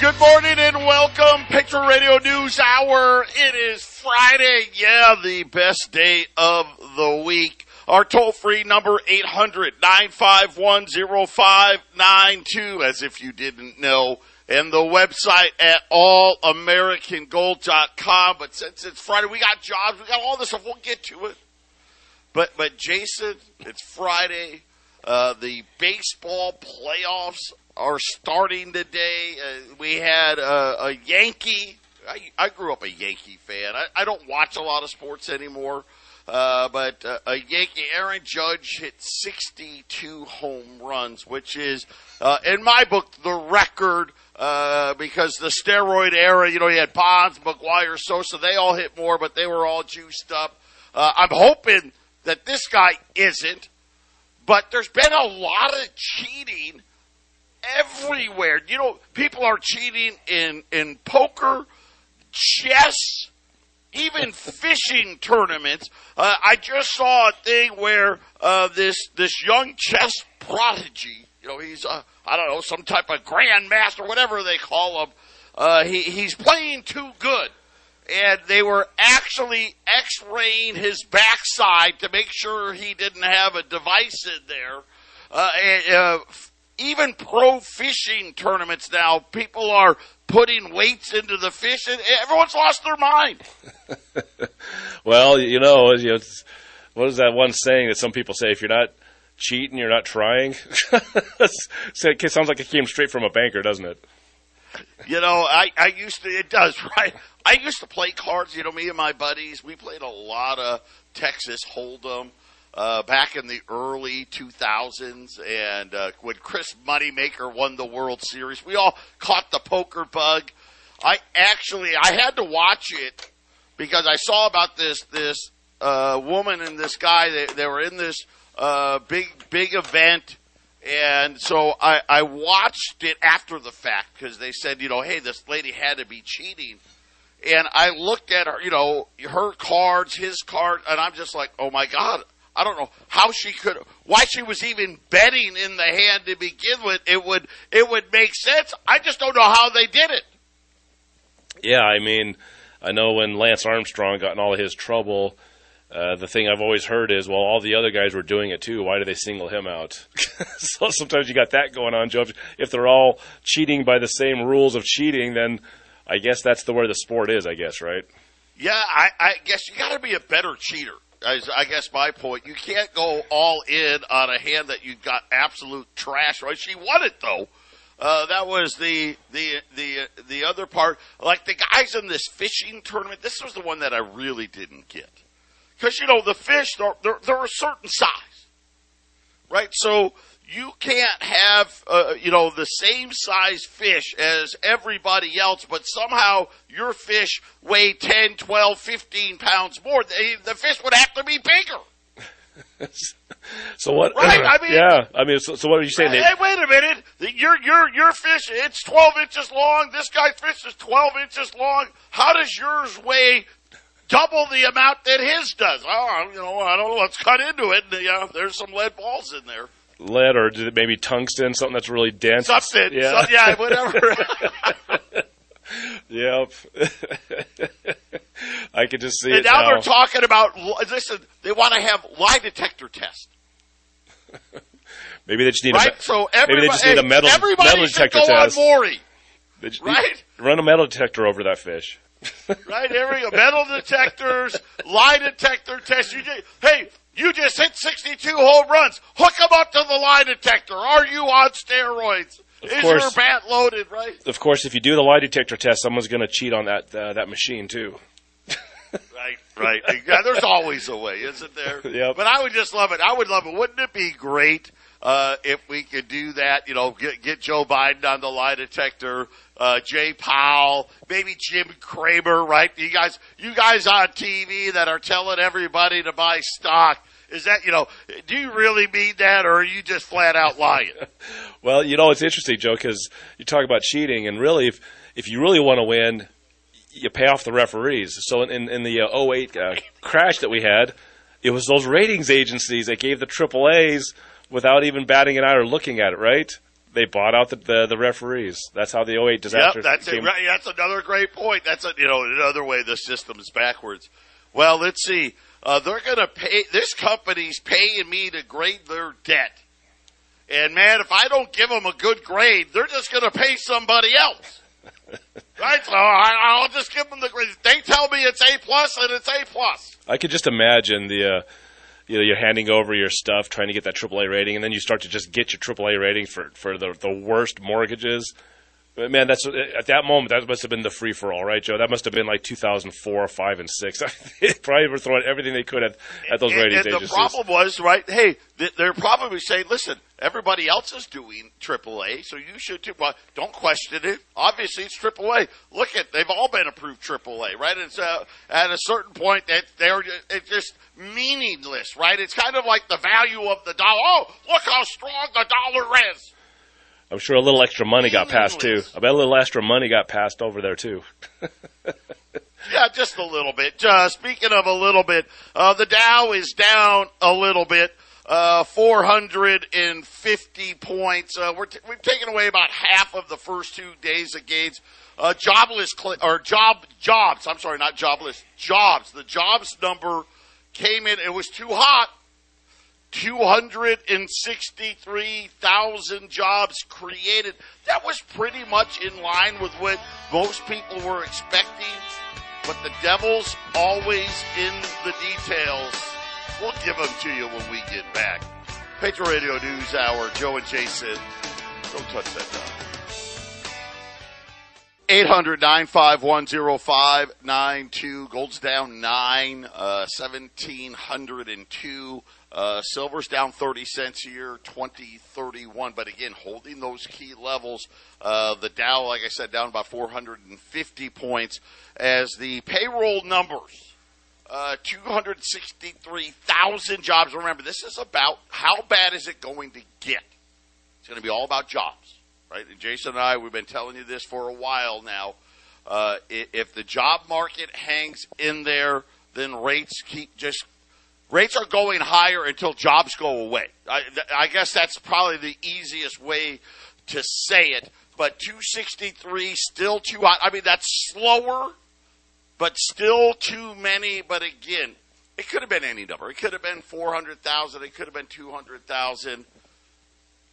Good morning and welcome, Patriot Radio News Hour. It is Friday, yeah, the best day of the week. Our toll free number 800-951-0592, as if you didn't know, and the website at allamericangold.com. But since it's Friday, we got jobs, we got all this stuff, we'll get to it. But, but Jason, it's Friday. Uh, the baseball playoffs are starting today. Uh, we had uh, a Yankee. I, I grew up a Yankee fan. I, I don't watch a lot of sports anymore, uh, but uh, a Yankee. Aaron Judge hit 62 home runs, which is, uh, in my book, the record. Uh, because the steroid era, you know, you had Bonds, McGwire, Sosa, they all hit more, but they were all juiced up. Uh, I'm hoping that this guy isn't, but there's been a lot of cheating everywhere. You know, people are cheating in in poker, chess, even fishing tournaments. Uh, I just saw a thing where uh, this this young chess prodigy, you know, he's uh, I don't know some type of grandmaster, whatever they call him. Uh, he he's playing too good. And they were actually x-raying his backside to make sure he didn't have a device in there. Uh, and, uh, even pro fishing tournaments now, people are putting weights into the fish, and everyone's lost their mind. well, you know, you what is that one saying that some people say? If you're not cheating, you're not trying. it sounds like it came straight from a banker, doesn't it? You know, I, I used to, it does, right? I used to play cards, you know, me and my buddies, we played a lot of Texas Hold'em uh, back in the early 2000s, and uh, when Chris Moneymaker won the World Series, we all caught the poker bug. I actually I had to watch it because I saw about this this uh, woman and this guy. They, they were in this uh, big big event, and so I, I watched it after the fact because they said, you know, hey, this lady had to be cheating. And I looked at her, you know, her cards, his card, and I'm just like, oh my God, I don't know how she could, why she was even betting in the hand to begin with. It would, it would make sense. I just don't know how they did it. Yeah, I mean, I know when Lance Armstrong got in all of his trouble, uh, the thing I've always heard is, well, all the other guys were doing it too. Why do they single him out? so sometimes you got that going on, Joe. If they're all cheating by the same rules of cheating, then I guess that's the where the sport is. I guess, right? Yeah, I, I guess you got to be a better cheater. I guess my point. You can't go all in on a hand that you got absolute trash. Right? She won it though. Uh, that was the the the the other part. Like the guys in this fishing tournament. This was the one that I really didn't get because you know the fish they're, they're, they're a certain size, right? So you can't have uh, you know the same size fish as everybody else but somehow your fish weigh 10 12 15 pounds more they, the fish would have to be bigger. So what right i mean yeah i mean so, so what are you saying hey, wait a minute. Your your your fish it's 12 inches long. This guy's fish is 12 inches long. How does yours weigh double the amount that his does? Oh you know i don't know. Let's cut into it. And, yeah there's some lead balls in there lead or did it maybe tungsten, something that's really dense? Something. Yeah, so, yeah whatever. yep. I could just see and it now. now. they're talking about, listen, they want to have lie detector tests. maybe they just need right? a, so maybe they just need a metal, metal detector go test. On Maury, right? Run a metal detector over that fish. right, every metal detectors, lie detector test. You just, hey, you just hit 62 home runs. Hook them up to the lie detector. Are you on steroids? Of Is course, your bat loaded, right? Of course, if you do the lie detector test, someone's going to cheat on that uh, that machine too. right, right. Yeah, there's always a way, isn't there? Yep. But I would just love it. I would love it. Wouldn't it be great uh, if we could do that, you know, get, get Joe Biden on the lie detector, uh, Jay Powell, maybe Jim Cramer, right? You guys, you guys on TV that are telling everybody to buy stock. Is that, you know, do you really mean that or are you just flat out lying? well, you know, it's interesting, Joe, because you talk about cheating, and really, if, if you really want to win, you pay off the referees. So in, in the uh, 08 uh, crash that we had, it was those ratings agencies that gave the triple A's without even batting an eye or looking at it, right? They bought out the, the, the referees. That's how the 08 disaster. Yep, that's came. Right, that's another great point. That's a, you know another way the system is backwards. Well, let's see. Uh, they're going to pay. This company's paying me to grade their debt, and man, if I don't give them a good grade, they're just going to pay somebody else. right? So I, will just give them the grade. They tell me it's A plus, and it's A plus. I could just imagine the. Uh, you know, you're handing over your stuff, trying to get that AAA rating, and then you start to just get your AAA rating for for the the worst mortgages. But man, that's at that moment that must have been the free for all, right, Joe? That must have been like 2004, five, and six. they probably were throwing everything they could at, at those and, ratings and agencies. the problem was, right? Hey, they're probably saying, "Listen, everybody else is doing AAA, so you should too." Well, don't question it. Obviously, it's AAA. Look at they've all been approved AAA, right? It's uh, at a certain point that they're it's just meaningless, right? It's kind of like the value of the dollar. Oh, look how strong the dollar is. I'm sure a little extra money got passed too. I bet a little extra money got passed over there too. yeah, just a little bit. Uh, speaking of a little bit, uh, the Dow is down a little bit. Uh, 450 points. Uh, we're t- we've taken away about half of the first two days of gains. Uh, jobless cl- or job jobs. I'm sorry, not jobless. Jobs. The jobs number came in. It was too hot. 263,000 jobs created. That was pretty much in line with what most people were expecting. But the devil's always in the details. We'll give them to you when we get back. Patriot Radio News Hour, Joe and Jason. Don't touch that dial. 800 951 Gold's down 9, uh, 1702. Uh, silver's down 30 cents here, 2031. But again, holding those key levels. Uh, the Dow, like I said, down about 450 points as the payroll numbers. Uh, 263,000 jobs. Remember, this is about how bad is it going to get? It's going to be all about jobs, right? And Jason and I, we've been telling you this for a while now. Uh, if the job market hangs in there, then rates keep just rates are going higher until jobs go away. I, I guess that's probably the easiest way to say it. But 263 still too hot. I mean, that's slower but still too many. But again, it could have been any number. It could have been 400,000. It could have been 200,000.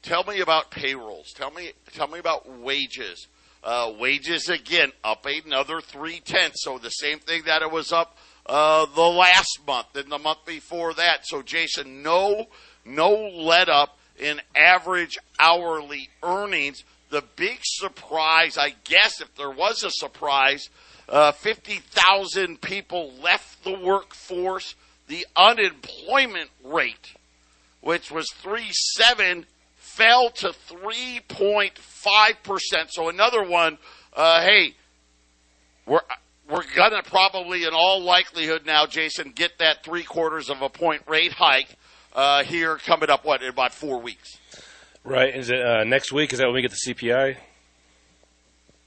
Tell me about payrolls. Tell me, tell me about wages. Uh, wages again up another three tenths. So the same thing that it was up uh, the last month and the month before that. So Jason, no, no let up in average hourly earnings. The big surprise, I guess, if there was a surprise, uh, 50,000 people left the workforce. The unemployment rate, which was 3.7, fell to 3.5%. So another one, uh, hey, we're, we're going to probably, in all likelihood now, Jason, get that three quarters of a point rate hike uh, here coming up, what, in about four weeks? Right. Is it uh, next week? Is that when we get the CPI?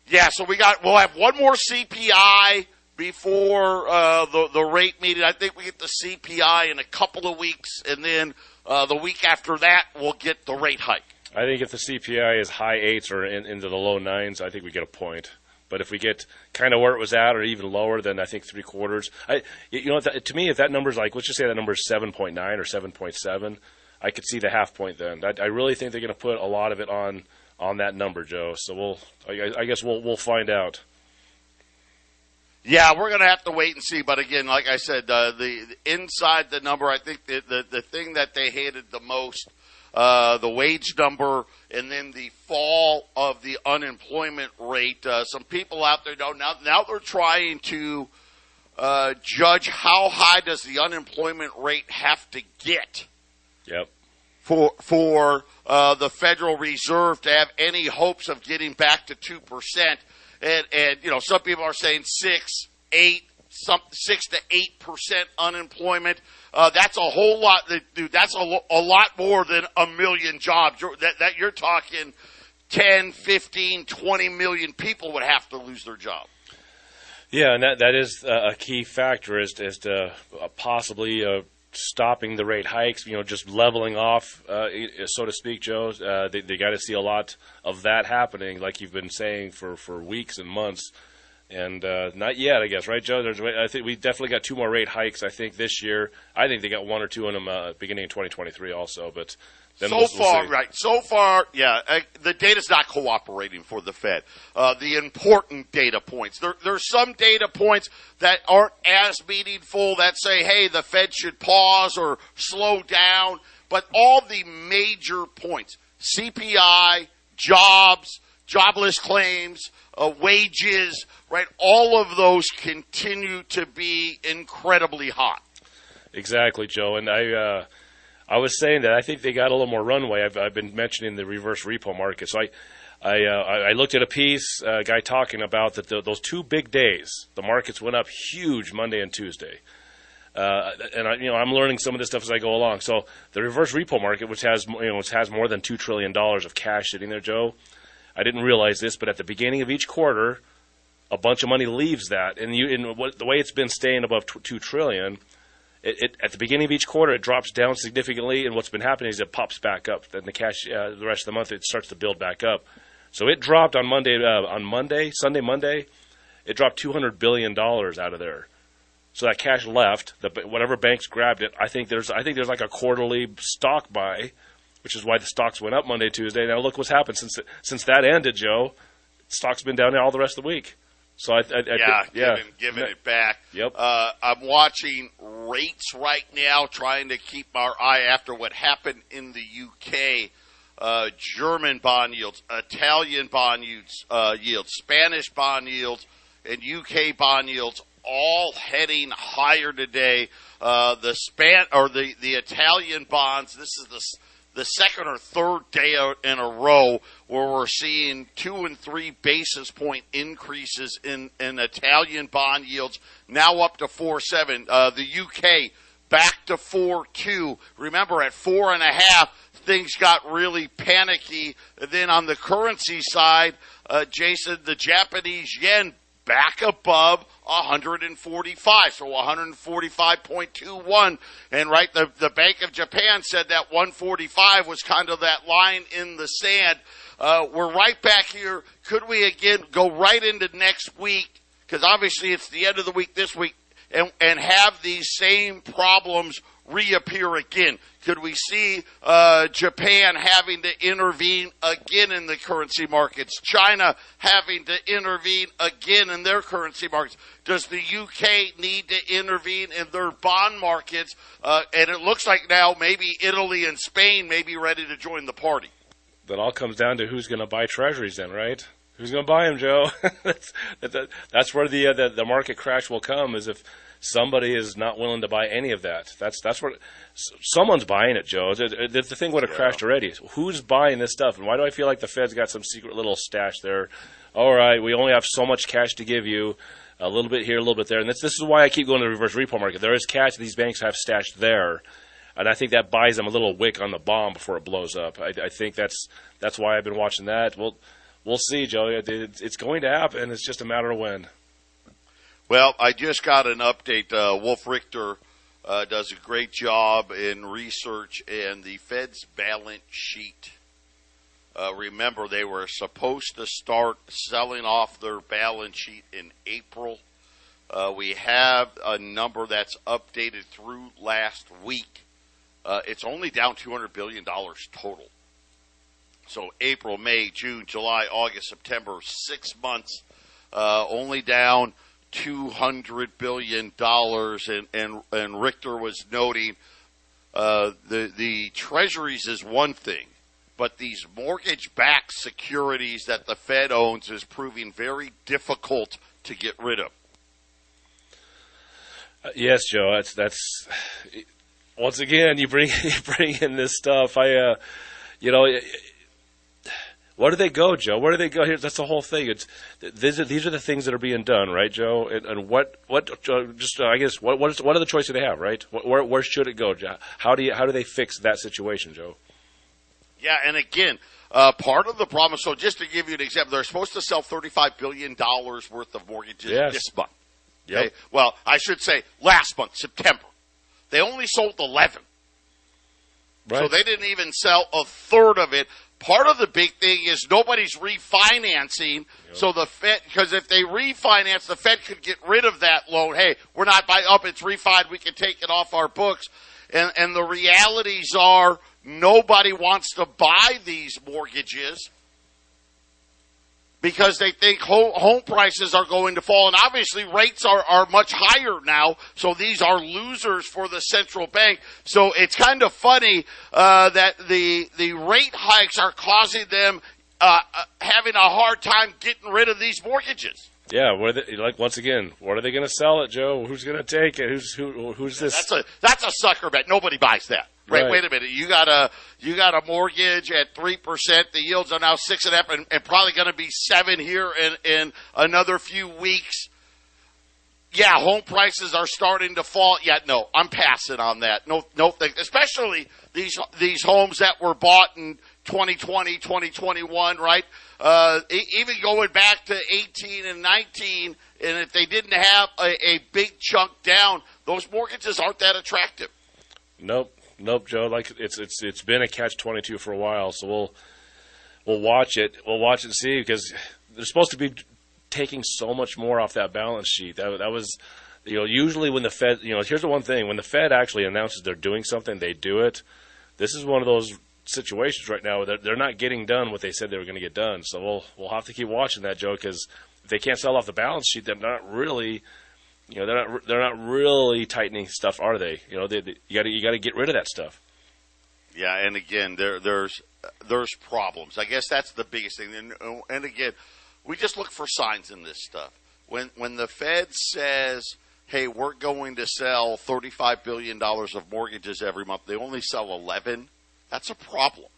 Yeah, so we got we'll have one more CPI before uh, the the rate meeting. I think we get the CPI in a couple of weeks, and then uh, the week after that we'll get the rate hike. I think if the CPI is high eights or in, into the low nines, I think we get a point. But if we get kind of where it was at, or even lower, than I think three quarters. I, you know, to me, if that number's like, let's just say that number is seven point nine or seven point seven, I could see the half point. Then I, I really think they're going to put a lot of it on on that number, Joe. So we'll, I, I guess we'll we'll find out. Yeah, we're going to have to wait and see. But again, like I said, uh, the, the, inside the number, I think the, the the thing that they hated the most, uh, the wage number, and then the fall of the unemployment rate. Uh, some people out there know now. Now they're trying to uh, judge how high does the unemployment rate have to get. Yep for for uh, the Federal Reserve to have any hopes of getting back to two percent. And and you know some people are saying six, eight, some six to eight percent unemployment. Uh, that's a whole lot, dude. That's a, a lot more than a million jobs. That, that you're talking 10, 15, 20 million people would have to lose their job. Yeah, and that that is a key factor as as to uh, possibly uh, stopping the rate hikes. You know, just leveling off, uh, so to speak, Joe. Uh, they they got to see a lot of that happening, like you've been saying for for weeks and months. And uh, not yet, I guess, right, Joe? There's, I think we definitely got two more rate hikes. I think this year. I think they got one or two in them uh, beginning of 2023, also. But so we'll, far, we'll right? So far, yeah, uh, the data's not cooperating for the Fed. Uh, the important data points. There, there's some data points that aren't as meaningful that say, hey, the Fed should pause or slow down. But all the major points, CPI, jobs, jobless claims, uh, wages, right? All of those continue to be incredibly hot. Exactly, Joe. And I, uh, I was saying that I think they got a little more runway. I've, I've been mentioning the reverse repo market. So I, I, uh, I looked at a piece, a guy talking about that the, those two big days, the markets went up huge Monday and Tuesday. Uh, and I, you know, I'm learning some of this stuff as I go along. So the reverse repo market, which has you know, which has more than two trillion dollars of cash sitting there, Joe. I didn't realize this, but at the beginning of each quarter, a bunch of money leaves that, and you, what, the way it's been staying above two trillion, it, it, at the beginning of each quarter it drops down significantly, and what's been happening is it pops back up. Then the cash, uh, the rest of the month, it starts to build back up. So it dropped on Monday, uh, on Monday, Sunday, Monday, it dropped two hundred billion dollars out of there. So that cash left. The, whatever banks grabbed it. I think there's, I think there's like a quarterly stock buy, which is why the stocks went up Monday, Tuesday. Now look what's happened since since that ended, Joe. Stocks been down there all the rest of the week. So I, I, I yeah, think, yeah, giving, giving it back. Yep. Uh, I'm watching rates right now, trying to keep our eye after what happened in the UK. Uh, German bond yields, Italian bond yields, uh, yields, Spanish bond yields, and UK bond yields all heading higher today. Uh, the span or the the Italian bonds. This is the the second or third day out in a row where we're seeing two and three basis point increases in, in Italian bond yields, now up to four seven. Uh, the UK back to four two. Remember, at four and a half, things got really panicky. Then on the currency side, uh, Jason, the Japanese yen back above 145, so 145.21. And right, the, the Bank of Japan said that 145 was kind of that line in the sand. Uh, we're right back here. Could we again go right into next week? Because obviously it's the end of the week this week, and, and have these same problems reappear again? Could we see uh, Japan having to intervene again in the currency markets? China having to intervene again in their currency markets? Does the UK need to intervene in their bond markets? Uh, and it looks like now maybe Italy and Spain may be ready to join the party. That all comes down to who's going to buy treasuries, then, right? Who's going to buy them, Joe? that's, that's, where the, uh, the the market crash will come. Is if somebody is not willing to buy any of that. That's that's what someone's buying it, Joe. The, the thing would have yeah. crashed already. Who's buying this stuff, and why do I feel like the Fed's got some secret little stash there? All right, we only have so much cash to give you. A little bit here, a little bit there, and this, this is why I keep going to the reverse repo market. There is cash these banks have stashed there, and I think that buys them a little wick on the bomb before it blows up. I, I think that's that's why I've been watching that. We'll we'll see, Joe. It, it's going to happen. It's just a matter of when. Well, I just got an update. Uh, Wolf Richter uh, does a great job in research and the Fed's balance sheet. Uh, remember, they were supposed to start selling off their balance sheet in April. Uh, we have a number that's updated through last week. Uh, it's only down $200 billion total. So April, May, June, July, August, September, six months, uh, only down – two hundred billion dollars, and, and and Richter was noting uh, the the treasuries is one thing, but these mortgage-backed securities that the Fed owns is proving very difficult to get rid of. Uh, yes, Joe. That's that's once again, you bring you bring in this stuff. I, uh, you know, where do they go, Joe? Where do they go? Here, that's the whole thing. It's these are, these are the things that are being done, right, Joe? And, and what what just uh, I guess what what, is, what are the choices they have, right? Where where should it go? Joe? How do you how do they fix that situation, Joe? Yeah, and again, uh, part of the problem. So, just to give you an example, they're supposed to sell thirty-five billion dollars worth of mortgages yes. this month. Okay? Well, I should say last month, September. They only sold eleven. Right. So they didn't even sell a third of it. Part of the big thing is nobody's refinancing. Yep. So the Fed, because if they refinance, the Fed could get rid of that loan. Hey, we're not buying up; it's refined. We can take it off our books. And and the realities are nobody wants to buy these mortgages because they think home, prices are going to fall. And obviously rates are, are much higher now. So these are losers for the central bank. So it's kind of funny, uh, that the, the rate hikes are causing them, uh, uh having a hard time getting rid of these mortgages. Yeah, where they, like once again, what are they going to sell it, Joe? Who's going to take it? Who's who? Who's this? That's a that's a sucker bet. Nobody buys that. Right, right. Wait a minute. You got a you got a mortgage at three percent. The yields are now six and a half, and, and probably going to be seven here in in another few weeks. Yeah, home prices are starting to fall. Yeah, no, I'm passing on that. No, no thing. Especially these these homes that were bought in 2020, 2021, right? Uh, even going back to 18 and 19, and if they didn't have a, a big chunk down, those mortgages aren't that attractive. Nope. Nope, Joe. Like it's it's it's been a catch twenty two for a while, so we'll we'll watch it. We'll watch and see because they're supposed to be taking so much more off that balance sheet. That that was, you know, usually when the Fed, you know, here's the one thing: when the Fed actually announces they're doing something, they do it. This is one of those situations right now where they're, not getting done what they said they were going to get done. So we'll we'll have to keep watching that, Joe, because if they can't sell off the balance sheet, they're not really you know, they're not they're not really tightening stuff, are they? You know, they, they, you got to you got to get rid of that stuff. Yeah, and again, there there's there's problems. I guess that's the biggest thing. And, and again, we just look for signs in this stuff. When when the Fed says, "Hey, we're going to sell 35 billion dollars of mortgages every month," they only sell 11. That's a problem,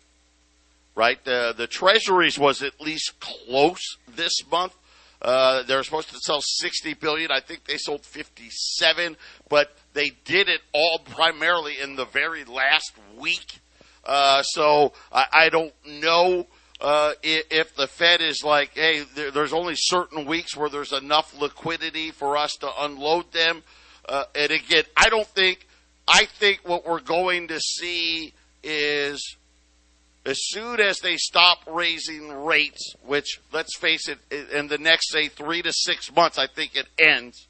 right? The the Treasuries was at least close this month uh, they were supposed to sell 60 billion. I think they sold 57, but they did it all primarily in the very last week. Uh, so I, I, don't know uh, if, if, the Fed is like, hey, there, there's only certain weeks where there's enough liquidity for us to unload them. Uh, and again, I don't think. I think what we're going to see is as soon as they stop raising rates, which let's face it, in the next say three to six months, I think it ends.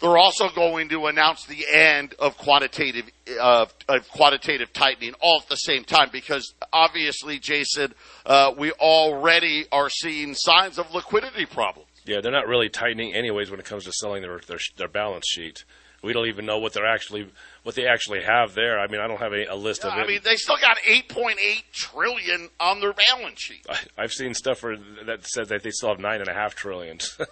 They're also going to announce the end of quantitative uh, of quantitative tightening all at the same time because obviously, Jason, uh, we already are seeing signs of liquidity problems. Yeah, they're not really tightening anyways when it comes to selling their their, their balance sheet. We don't even know what they're actually what they actually have there. I mean, I don't have a, a list yeah, of it. I mean, they still got 8.8 trillion on their balance sheet. I, have seen stuff for, that says that they still have nine and a half trillion. so,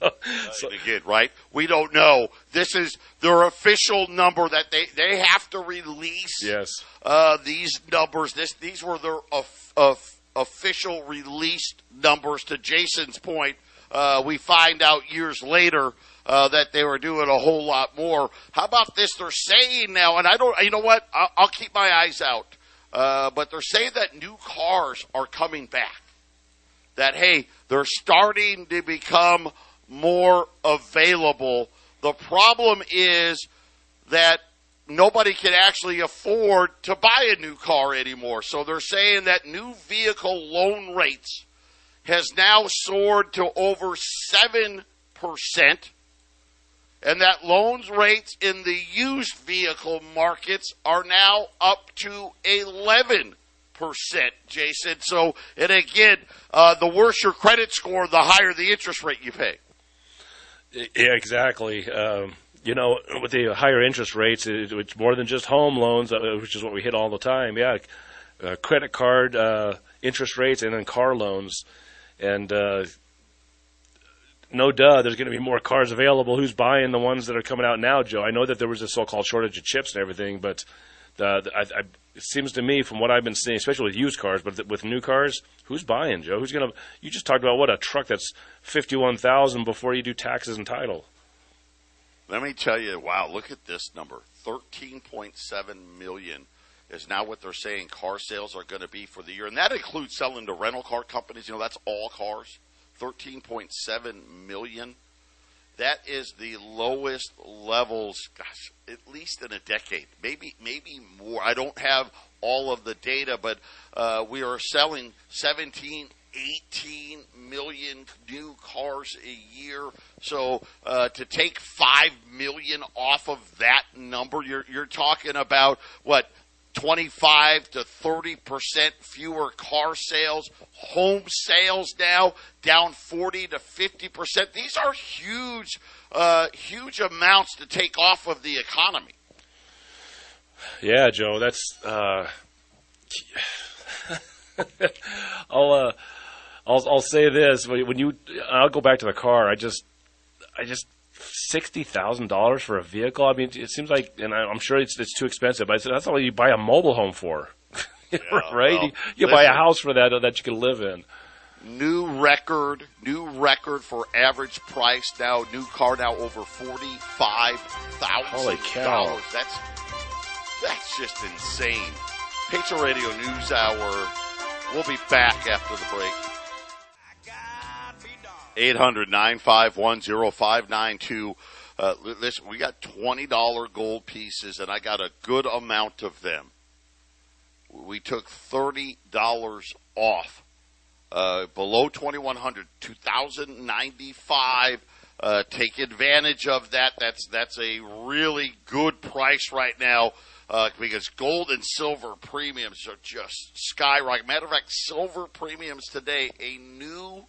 uh, so. Again, right? We don't know. This is their official number that they they have to release. Yes. Uh, these numbers. This these were their of, of official released numbers. To Jason's point, uh, we find out years later uh, that they were doing a whole lot more. How about this? They're saying now, and I don't, you know what? I'll, I'll keep my eyes out. Uh, but they're saying that new cars are coming back. That, hey, they're starting to become more available. The problem is that nobody can actually afford to buy a new car anymore. So they're saying that new vehicle loan rates has now soared to over 7% and that loans rates in the used vehicle markets are now up to 11 percent, Jason. So, and again, uh, the worse your credit score, the higher the interest rate you pay. Yeah, exactly. Um, you know, with the higher interest rates, it's more than just home loans, uh, which is what we hit all the time. Yeah, uh, credit card uh, interest rates and then car loans, and uh, no duh, there's going to be more cars available. Who's buying the ones that are coming out now, Joe? I know that there was a so-called shortage of chips and everything, but the, the I, I, it seems to me, from what I've been seeing, especially with used cars, but th- with new cars, who's buying, Joe? Who's going to? You just talked about what a truck that's fifty-one thousand before you do taxes and title. Let me tell you, wow, look at this number. 13.7 million is now what they're saying car sales are going to be for the year. And that includes selling to rental car companies. You know, that's all cars. 13.7 million. That is the lowest levels, gosh, at least in a decade, maybe maybe more. I don't have all of the data, but uh, we are selling 17, 18 million new cars a year. So uh, to take five million off of that number, you're you're talking about what 25 to 30 percent fewer car sales. Home sales now down 40 to 50 percent. These are huge, uh, huge amounts to take off of the economy. Yeah, Joe, that's. Uh, I'll, uh, I'll I'll say this when you I'll go back to the car. I just I just sixty thousand dollars for a vehicle. I mean, it seems like, and I, am sure it's it's too expensive. But that's all you buy a mobile home for, Yeah, right? well, you you buy a house for that uh, that you can live in. New record, new record for average price now. New car now over forty five Holy thousand cow. dollars. That's that's just insane. Patriot Radio News Hour. We'll be back after the break. 800 951 0592. Uh, Listen, we got $20 gold pieces, and I got a good amount of them. We took $30 off. Uh, below 2100 2095 uh, take advantage of that that's that's a really good price right now uh, because gold and silver premiums are just skyrocketing matter of fact silver premiums today a new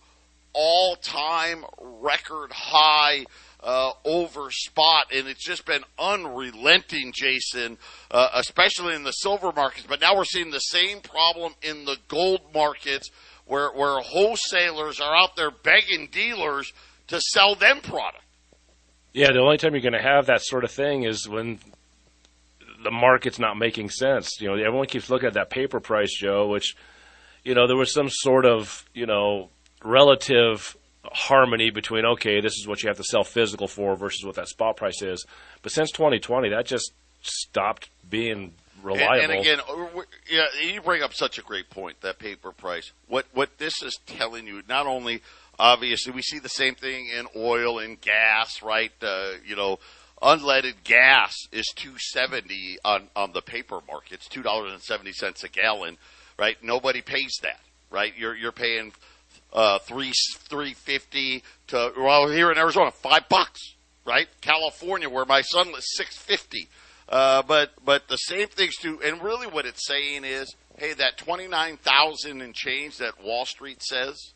all-time record high uh, over spot, and it's just been unrelenting, Jason, uh, especially in the silver markets. But now we're seeing the same problem in the gold markets, where where wholesalers are out there begging dealers to sell them product. Yeah, the only time you're going to have that sort of thing is when the market's not making sense. You know, everyone keeps looking at that paper price, Joe, which, you know, there was some sort of, you know, relative harmony between, okay, this is what you have to sell physical for versus what that spot price is. But since 2020, that just stopped being reliable. And, and again, yeah, you bring up such a great point that paper price. What what this is telling you, not only obviously we see the same thing in oil and gas, right? Uh, you know, unleaded gas is two seventy on on the paper market. It's two dollars and seventy cents a gallon, right? Nobody pays that, right? You're you're paying uh, three three fifty to well here in Arizona five bucks, right? California where my son lives six fifty. Uh, but but the same things too, and really what it's saying is, hey, that twenty nine thousand and change that Wall Street says,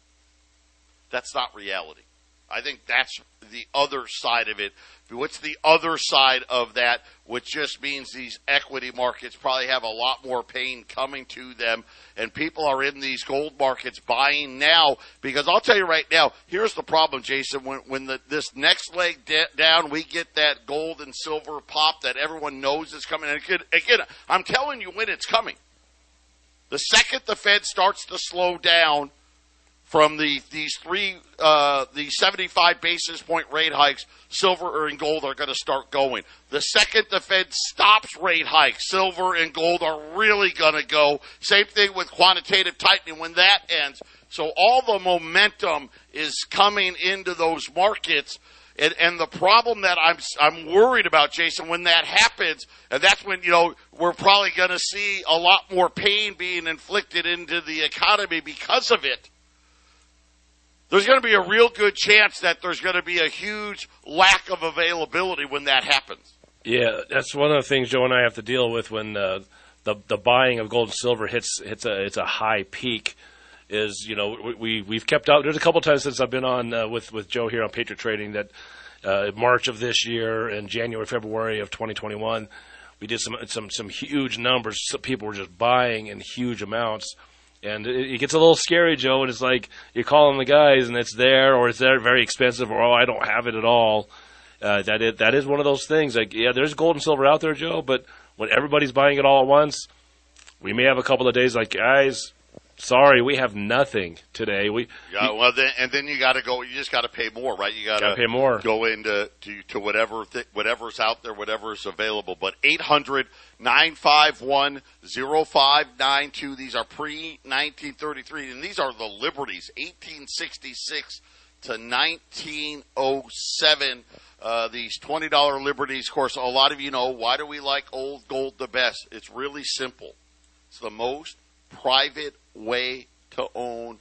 that's not reality. I think that's the other side of it. What's the other side of that? Which just means these equity markets probably have a lot more pain coming to them, and people are in these gold markets buying now. Because I'll tell you right now, here's the problem, Jason. When when the, this next leg da- down, we get that gold and silver pop that everyone knows is coming. And again, I'm telling you when it's coming. The second the Fed starts to slow down, from the these three uh, the 75 basis point rate hikes, silver and gold are going to start going. The second the Fed stops rate hikes, silver and gold are really going to go. Same thing with quantitative tightening when that ends. So all the momentum is coming into those markets. And, and the problem that I'm I'm worried about, Jason, when that happens, and that's when you know we're probably going to see a lot more pain being inflicted into the economy because of it there's going to be a real good chance that there's going to be a huge lack of availability when that happens. Yeah, that's one of the things Joe and I have to deal with when uh, the the buying of gold and silver hits hits a it's a high peak. Is you know we, we we've kept out. There's a couple times since I've been on uh, with with Joe here on Patriot Trading that uh, March of this year and January February of 2021 we did some some some huge numbers. Some people were just buying in huge amounts. And it, it gets a little scary, Joe. And it's like you're calling the guys, and it's there, or it's there very expensive, or oh, I don't have it at all. Uh, that is, that is one of those things. Like, yeah, there's gold and silver out there, Joe, but when everybody's buying it all at once, we may have a couple of days like, guys, sorry, we have nothing today. We yeah, well, then and then you got to go. You just got to pay more, right? You got to pay more. Go into to, to whatever th- whatever's out there, whatever's available. But 800 951 0592. These are pre 1933, and these are the Liberties, 1866 to 1907. Uh, these twenty dollar liberties. Of course, a lot of you know why do we like old gold the best? It's really simple. It's the most private way to own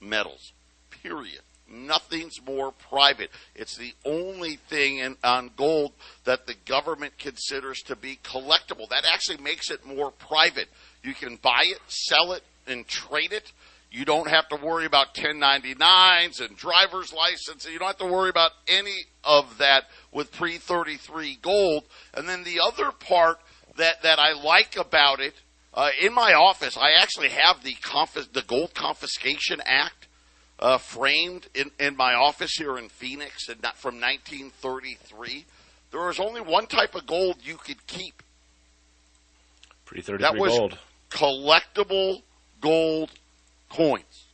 metals. Period. Nothing's more private. It's the only thing in, on gold that the government considers to be collectible. That actually makes it more private. You can buy it, sell it, and trade it. You don't have to worry about 1099s and driver's license. You don't have to worry about any of that with pre 33 gold. And then the other part that, that I like about it uh, in my office, I actually have the confis- the Gold Confiscation Act uh, framed in, in my office here in Phoenix, and not from 1933. There was only one type of gold you could keep. Pre 33 that was gold. collectible gold coins.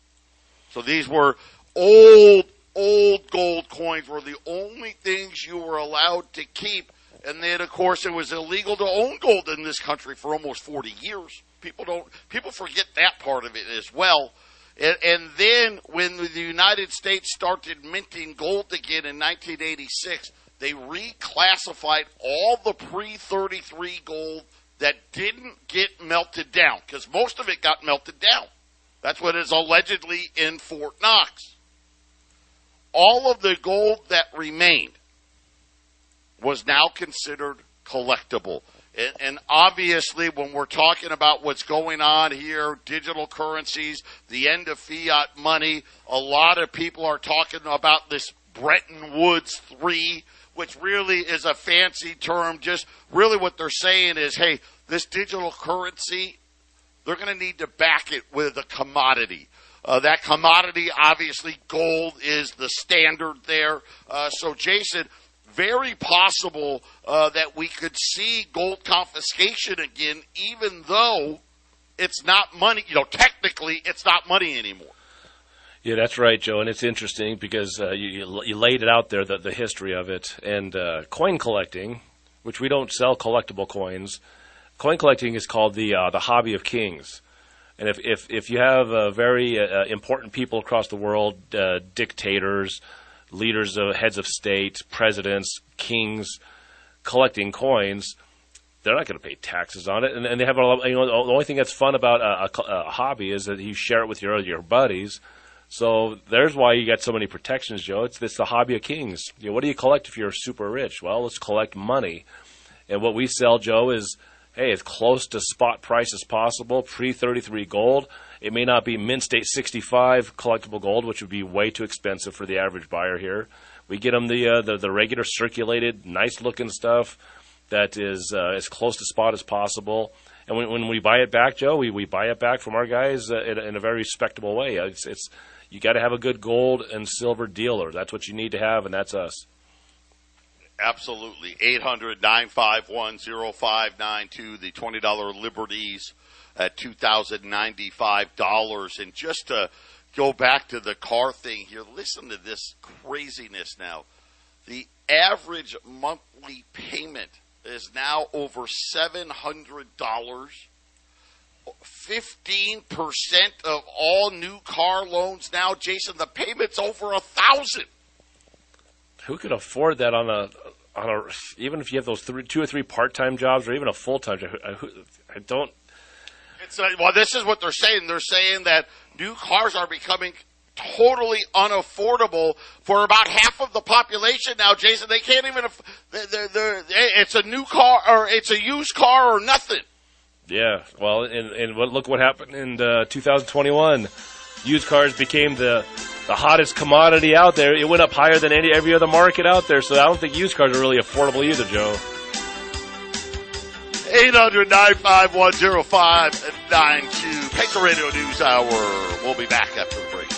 So these were old, old gold coins were the only things you were allowed to keep and then, of course, it was illegal to own gold in this country for almost 40 years. People don't, people forget that part of it as well. And, and then when the United States started minting gold again in 1986, they reclassified all the pre 33 gold that didn't get melted down because most of it got melted down. That's what is allegedly in Fort Knox. All of the gold that remained was now considered collectible. And, obviously, when we're talking about what's going on here, digital currencies, the end of fiat money, a lot of people are talking about this Bretton Woods 3, which really is a fancy term. Just really what they're saying is, hey, this digital currency, they're going to need to back it with a commodity. Uh, that commodity, obviously, gold is the standard there. Uh, so, Jason, very possible uh, that we could see gold confiscation again, even though it's not money. You know, technically, it's not money anymore. Yeah, that's right, Joe, and it's interesting because uh, you, you laid it out there, the, the history of it, and uh, coin collecting, which we don't sell collectible coins. Coin collecting is called the uh, the hobby of kings, and if if, if you have uh, very uh, important people across the world, dictators, leaders of heads of state, presidents, kings collecting coins, they're not going to pay taxes on it, and, and they have a, you know the only thing that's fun about a, a, a, hobby is that you share it with your your buddies. So there's why you got so many protections, Joe. It's it's the hobby of kings. You know, what do you collect if you're super rich? Well, let's collect money, and what we sell, Joe, is hey, as close to spot price as possible, pre 33 gold. It may not be mint state 65 collectible gold, which would be way too expensive for the average buyer here. We get them the uh, the, the, regular circulated, nice looking stuff that is uh, as close to spot as possible. And when, when we buy it back, Joe, we, we buy it back from our guys uh, in, in, a very respectable way. It's, it's you got to have a good gold and silver dealer. That's what you need to have, and that's us. Absolutely. 800 951 0592, the $20 Liberties at $2,095. And just to go back to the car thing here, listen to this craziness now. The average monthly payment is now over $700. 15% of all new car loans now, Jason, the payment's over a thousand. Who could afford that on a on a even if you have those three, two or three part time jobs or even a full time job? I, I don't it's well, this is what they're saying. They're saying that new cars are becoming totally unaffordable for about half of the population now, Jason. They can't even. They're, they're, it's a new car or it's a used car or nothing. Yeah, well, and, and look what happened in uh, 2021. Used cars became the the hottest commodity out there. It went up higher than any every other market out there. So I don't think used cars are really affordable either, Joe. 800 951 0592. Patriot Radio News Hour. We'll be back after the break.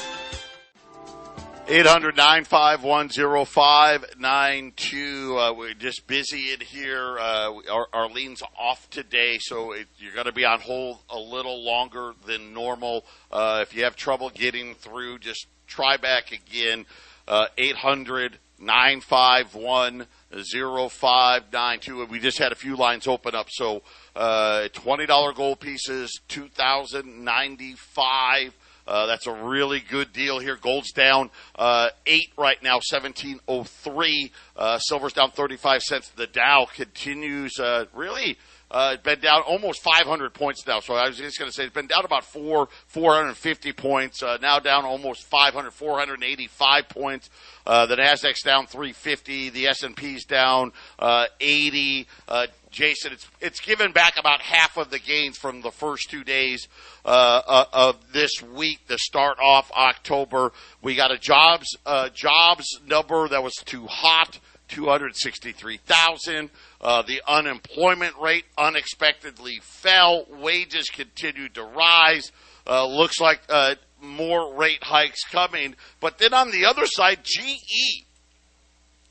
800 951 0592. Uh, we're just busy in here. Uh, Arlene's off today, so it, you're going to be on hold a little longer than normal. Uh, if you have trouble getting through, just try back again. Uh, 800 951 0592. We just had a few lines open up, so uh, $20 gold pieces, 2095 uh, that's a really good deal here. Gold's down uh, eight right now, seventeen oh three. Uh, silver's down thirty five cents. The Dow continues uh, really. Uh, it's been down almost 500 points now. So I was just going to say it's been down about four, 450 points. Uh, now down almost 500, 485 points. Uh, the Nasdaq's down 350. The S&P's down uh, 80. Uh, Jason, it's it's given back about half of the gains from the first two days uh, of this week to start off October. We got a jobs jobs number that was too hot, two hundred sixty three thousand. Uh, the unemployment rate unexpectedly fell. Wages continued to rise. Uh, looks like uh, more rate hikes coming. But then on the other side, GE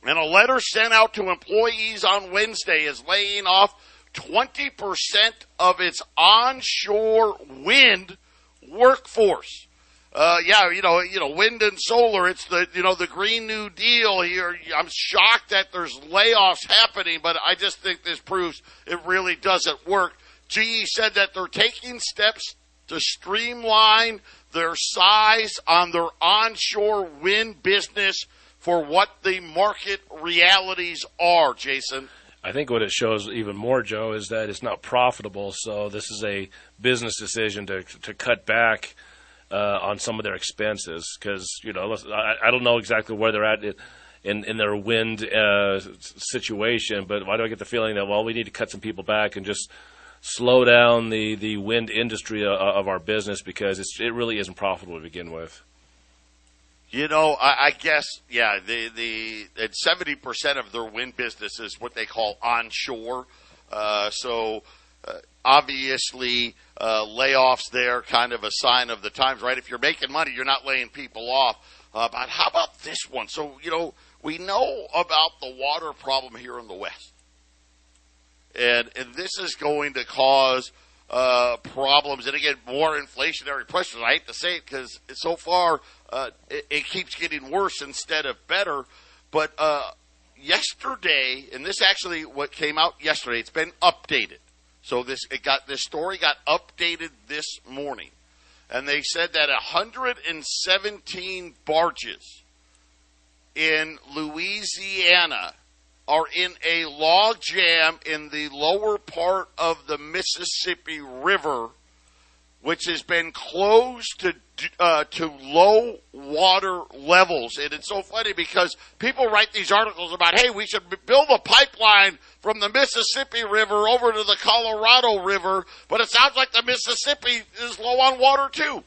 and a letter sent out to employees on Wednesday is laying off 20% of its onshore wind workforce. Uh, yeah, you know, you know, wind and solar. It's the, you know, the Green New Deal here. I'm shocked that there's layoffs happening, but I just think this proves it really doesn't work. GE said that they're taking steps to streamline their size on their onshore wind business for what the market realities are, Jason. I think what it shows even more, Joe, is that it's not profitable. So this is a business decision to to cut back uh, on some of their expenses because you know I, I, don't know exactly where they're at in in their wind uh, situation, but why do I get the feeling that well we need to cut some people back and just slow down the the wind industry of, uh, of our business because it really isn't profitable to begin with. You know, I, I guess yeah. The the seventy percent of their wind business is what they call onshore. Uh, so uh, obviously, uh, layoffs there kind of a sign of the times, right? If you're making money, you're not laying people off. Uh, but how about this one? So you know, we know about the water problem here in the West, and and this is going to cause uh, problems and again more inflationary pressures. I hate to say it because so far uh, it, it, keeps getting worse instead of better. But uh, yesterday, and this actually what came out yesterday, it's been updated. So this it got this story got updated this morning, and they said that 117 barges in Louisiana are in a log jam in the lower part of the Mississippi River, which has been closed to uh, to low water levels. And it's so funny because people write these articles about, hey, we should build a pipeline from the Mississippi River over to the Colorado River, but it sounds like the Mississippi is low on water too.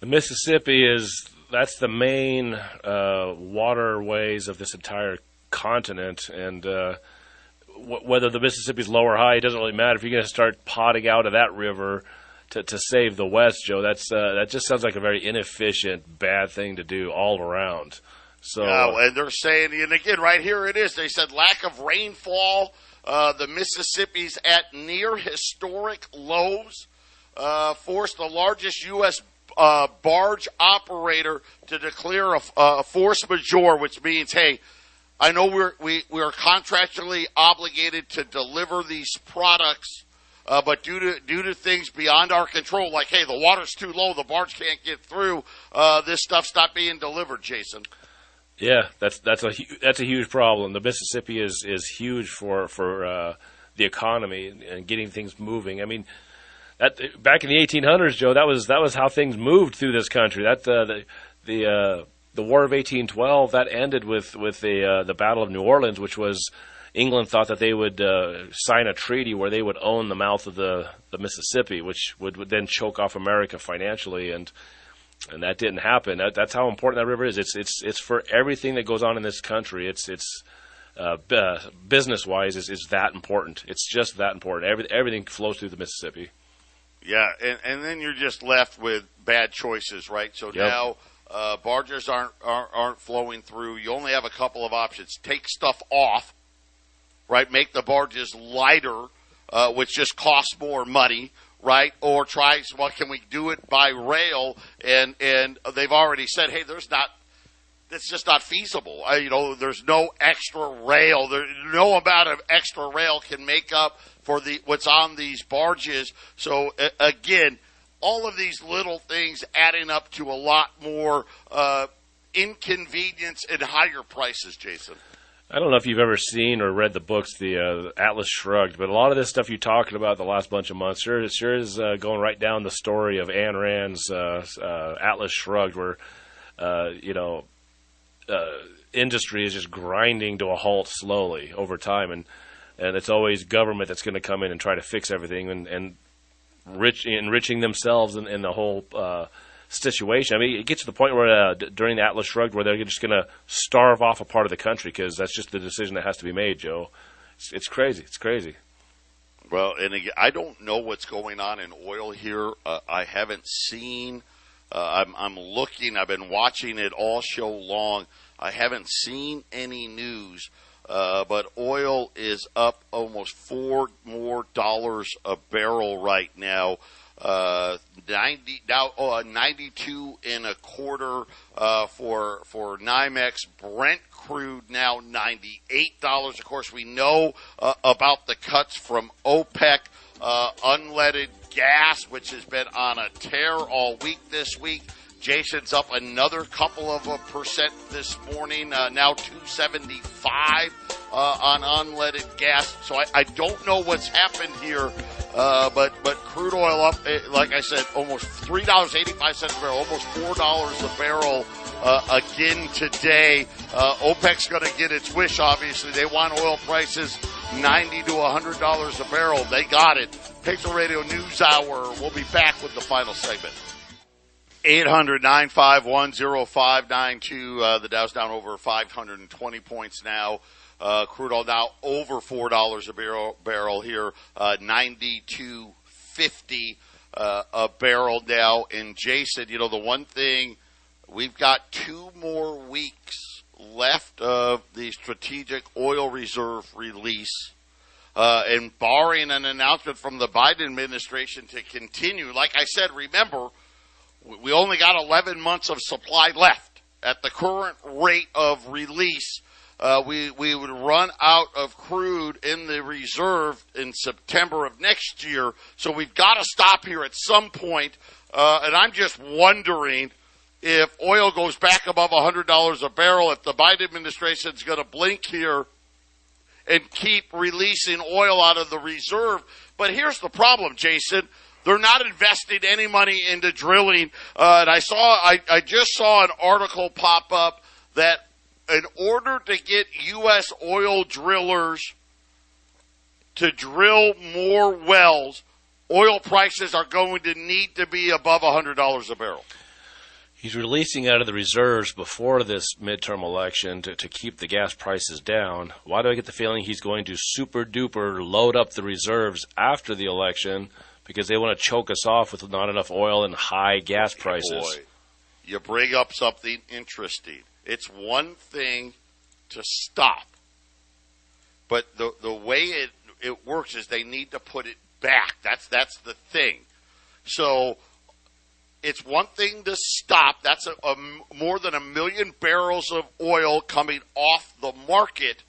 The Mississippi is that's the main uh, waterways of this entire continent, and uh, w- whether the Mississippi's low or high, it doesn't really matter. If you're going to start potting out of that river to, to save the West, Joe, that's uh, that just sounds like a very inefficient, bad thing to do all around. So, and they're saying, and again, right here it is. They said lack of rainfall. Uh, the Mississippi's at near historic lows. Uh, forced the largest U.S. Uh, barge operator to declare a, a force majeure, which means, hey, I know we're, we, we are contractually obligated to deliver these products, uh, but due to, due to things beyond our control, like, hey, the water's too low, the barge can't get through, uh, this stuff's not being delivered, Jason. Yeah, that's, that's a, that's a huge problem. The Mississippi is, is huge for, for, uh, the economy and getting things moving. I mean, that, back in the 1800s, Joe, that was, that was how things moved through this country. That, uh, the, the, uh, the War of 1812 that ended with with the uh, the Battle of New Orleans, which was England thought that they would uh, sign a treaty where they would own the mouth of the, the Mississippi, which would, would then choke off America financially, and and that didn't happen. That, that's how important that river is. It's it's it's for everything that goes on in this country. It's it's uh, uh, business wise is, is that important. It's just that important. Every, everything flows through the Mississippi. Yeah, and, and then you're just left with bad choices, right? So Yep. now uh, barges aren't, aren't aren't flowing through. You only have a couple of options: take stuff off, right? Make the barges lighter, uh, which just costs more money, right? Or try, well, can we do it by rail? And and they've already said, hey, there's not it's just not feasible. Uh, you know, there's no extra rail. There, no amount of extra rail can make up for the what's on these barges. So uh, again, all of these little things adding up to a lot more uh, inconvenience and higher prices. Jason. I don't know if you've ever seen or read the books, the uh, Atlas Shrugged, but a lot of this stuff you're talking about the last bunch of months sure, sure is uh, going right down the story of Ayn Rand's uh, uh, Atlas Shrugged, where uh, you know uh, industry is just grinding to a halt slowly over time, and and it's always government that's going to come in and try to fix everything, and and rich enriching themselves in, in the whole uh, situation. I mean, it gets to the point where uh, d- during the Atlas Shrugged, where they're just going to starve off a part of the country because that's just the decision that has to be made, Joe. It's, it's crazy. It's crazy. Well, and again, I don't know what's going on in oil here. Uh, I haven't seen. Uh, I'm, I'm looking. I've been watching it all show long. I haven't seen any news, uh, but oil is up almost four more dollars a barrel right now. Uh, 90 now uh, 92 and a quarter uh, for for NYMEX. Brent crude now 98 dollars. Of course we know uh, about the cuts from OPEC uh, unleaded gas which has been on a tear all week this week Jason's up another couple of a percent this morning, uh, now 275 uh, on unleaded gas. So I, I don't know what's happened here, uh, but but crude oil up, eh, like I said, almost three dollars eighty five cents a barrel, almost four dollars a barrel. Uh, again today, uh, OPEC's going to get its wish. Obviously, they want oil prices ninety to hundred dollars a barrel. They got it. Patriot Radio News Hour. We'll be back with the final segment. 800 951 0592. Uh, The Dow's down over 520 points now. Uh, crude oil now over $4 a barrel, barrel here, uh, 92.50 uh, a barrel now. And Jason, you know, the one thing, we've got two more weeks left of the strategic oil reserve release. Uh, and barring an announcement from the Biden administration to continue, like I said, remember, we- only got 11 months of supply left. At the current rate of release, uh, we, we would run out of crude in the reserve in September of next year. So we've got to stop here at some point. Uh, and I'm just wondering if oil goes back above $100 a barrel, if the Biden administration is going to blink here and keep releasing oil out of the reserve. But here's the problem, Jason. They're not investing any money into drilling. Uh, and I saw, I, I just saw an article pop up that in order to get U.S. oil drillers to drill more wells, oil prices are going to need to be above $100 a barrel. He's releasing out of the reserves before this midterm election to, to keep the gas prices down. Why do I get the feeling he's going to super duper load up the reserves after the election because they want to choke us off with not enough oil and high gas prices? Boy, you bring up something interesting. It's one thing to stop, but the the way it it works is they need to put it back. That's that's the thing. So it's one thing to stop. That's a, a more than a million barrels of oil coming off the market.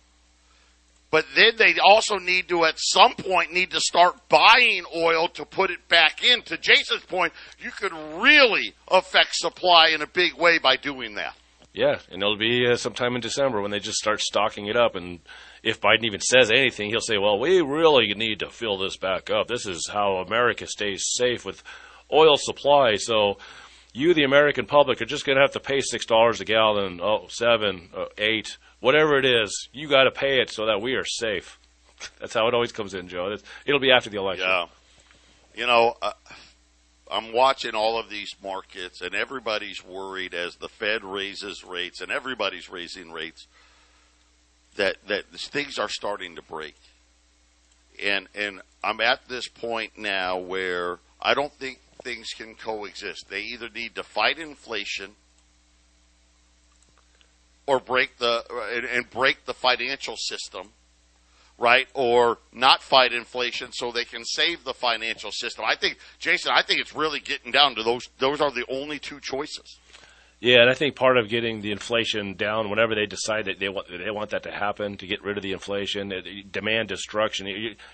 But then they also need to, at some point, need to start buying oil to put it back in. To Jason's point, you could really affect supply in a big way by doing that. Yeah, and it'll be uh, sometime in December when they just start stocking it up. And if Biden even says anything, he'll say, "Well, we really need to fill this back up. This is how America stays safe with oil supply." So, you, the American public, are just going to have to pay six dollars a gallon, oh, seven, uh, eight, whatever it is. You got to pay it so that we are safe. That's how it always comes in, Joe. It'll be after the election. Yeah. You know, uh, I'm watching all of these markets, and everybody's worried as the Fed raises rates, and everybody's raising rates. that that things are starting to break, and and I'm at this point now where I don't think things can coexist. They either need to fight inflation or break the and, break the financial system, right? Or not fight inflation so they can save the financial system. I think, Jason, I think it's really getting down to those. Those are the only two choices. Yeah, and I think part of getting the inflation down, whenever they decide that they want they want that to happen, to get rid of the inflation, demand destruction.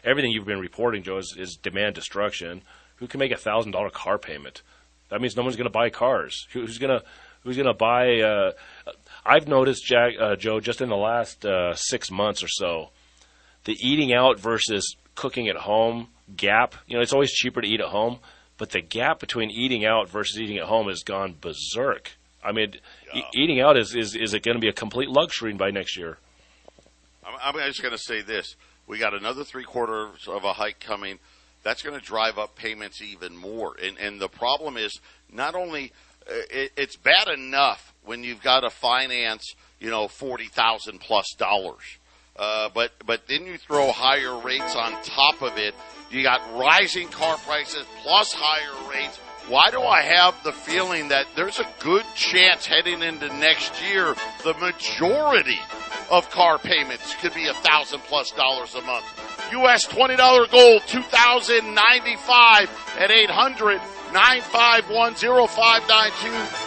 Everything you've been reporting, Joe, is, is demand destruction. Who can make a thousand dollar car payment? That means no one's going to buy cars. Who's going to who's going to buy? Uh, I've noticed, Jack, uh, Joe, just in the last uh, six months or so, the eating out versus cooking at home gap. You know, it's always cheaper to eat at home, but the gap between eating out versus eating at home has gone berserk. I mean, yeah. e- eating out is is, is it going to be a complete luxury by next year? I'm, I'm just going to say this: we got another three quarters of a hike coming. That's going to drive up payments even more. And and the problem is not only uh, it, it's bad enough when you've got to finance, you know, forty thousand plus dollars. Uh, but but then you throw higher rates on top of it. You got rising car prices plus higher rates why do I have the feeling that there's a good chance heading into next year the majority of car payments could be a thousand plus dollars a month? US $20 gold, 2095 at 800 951 0592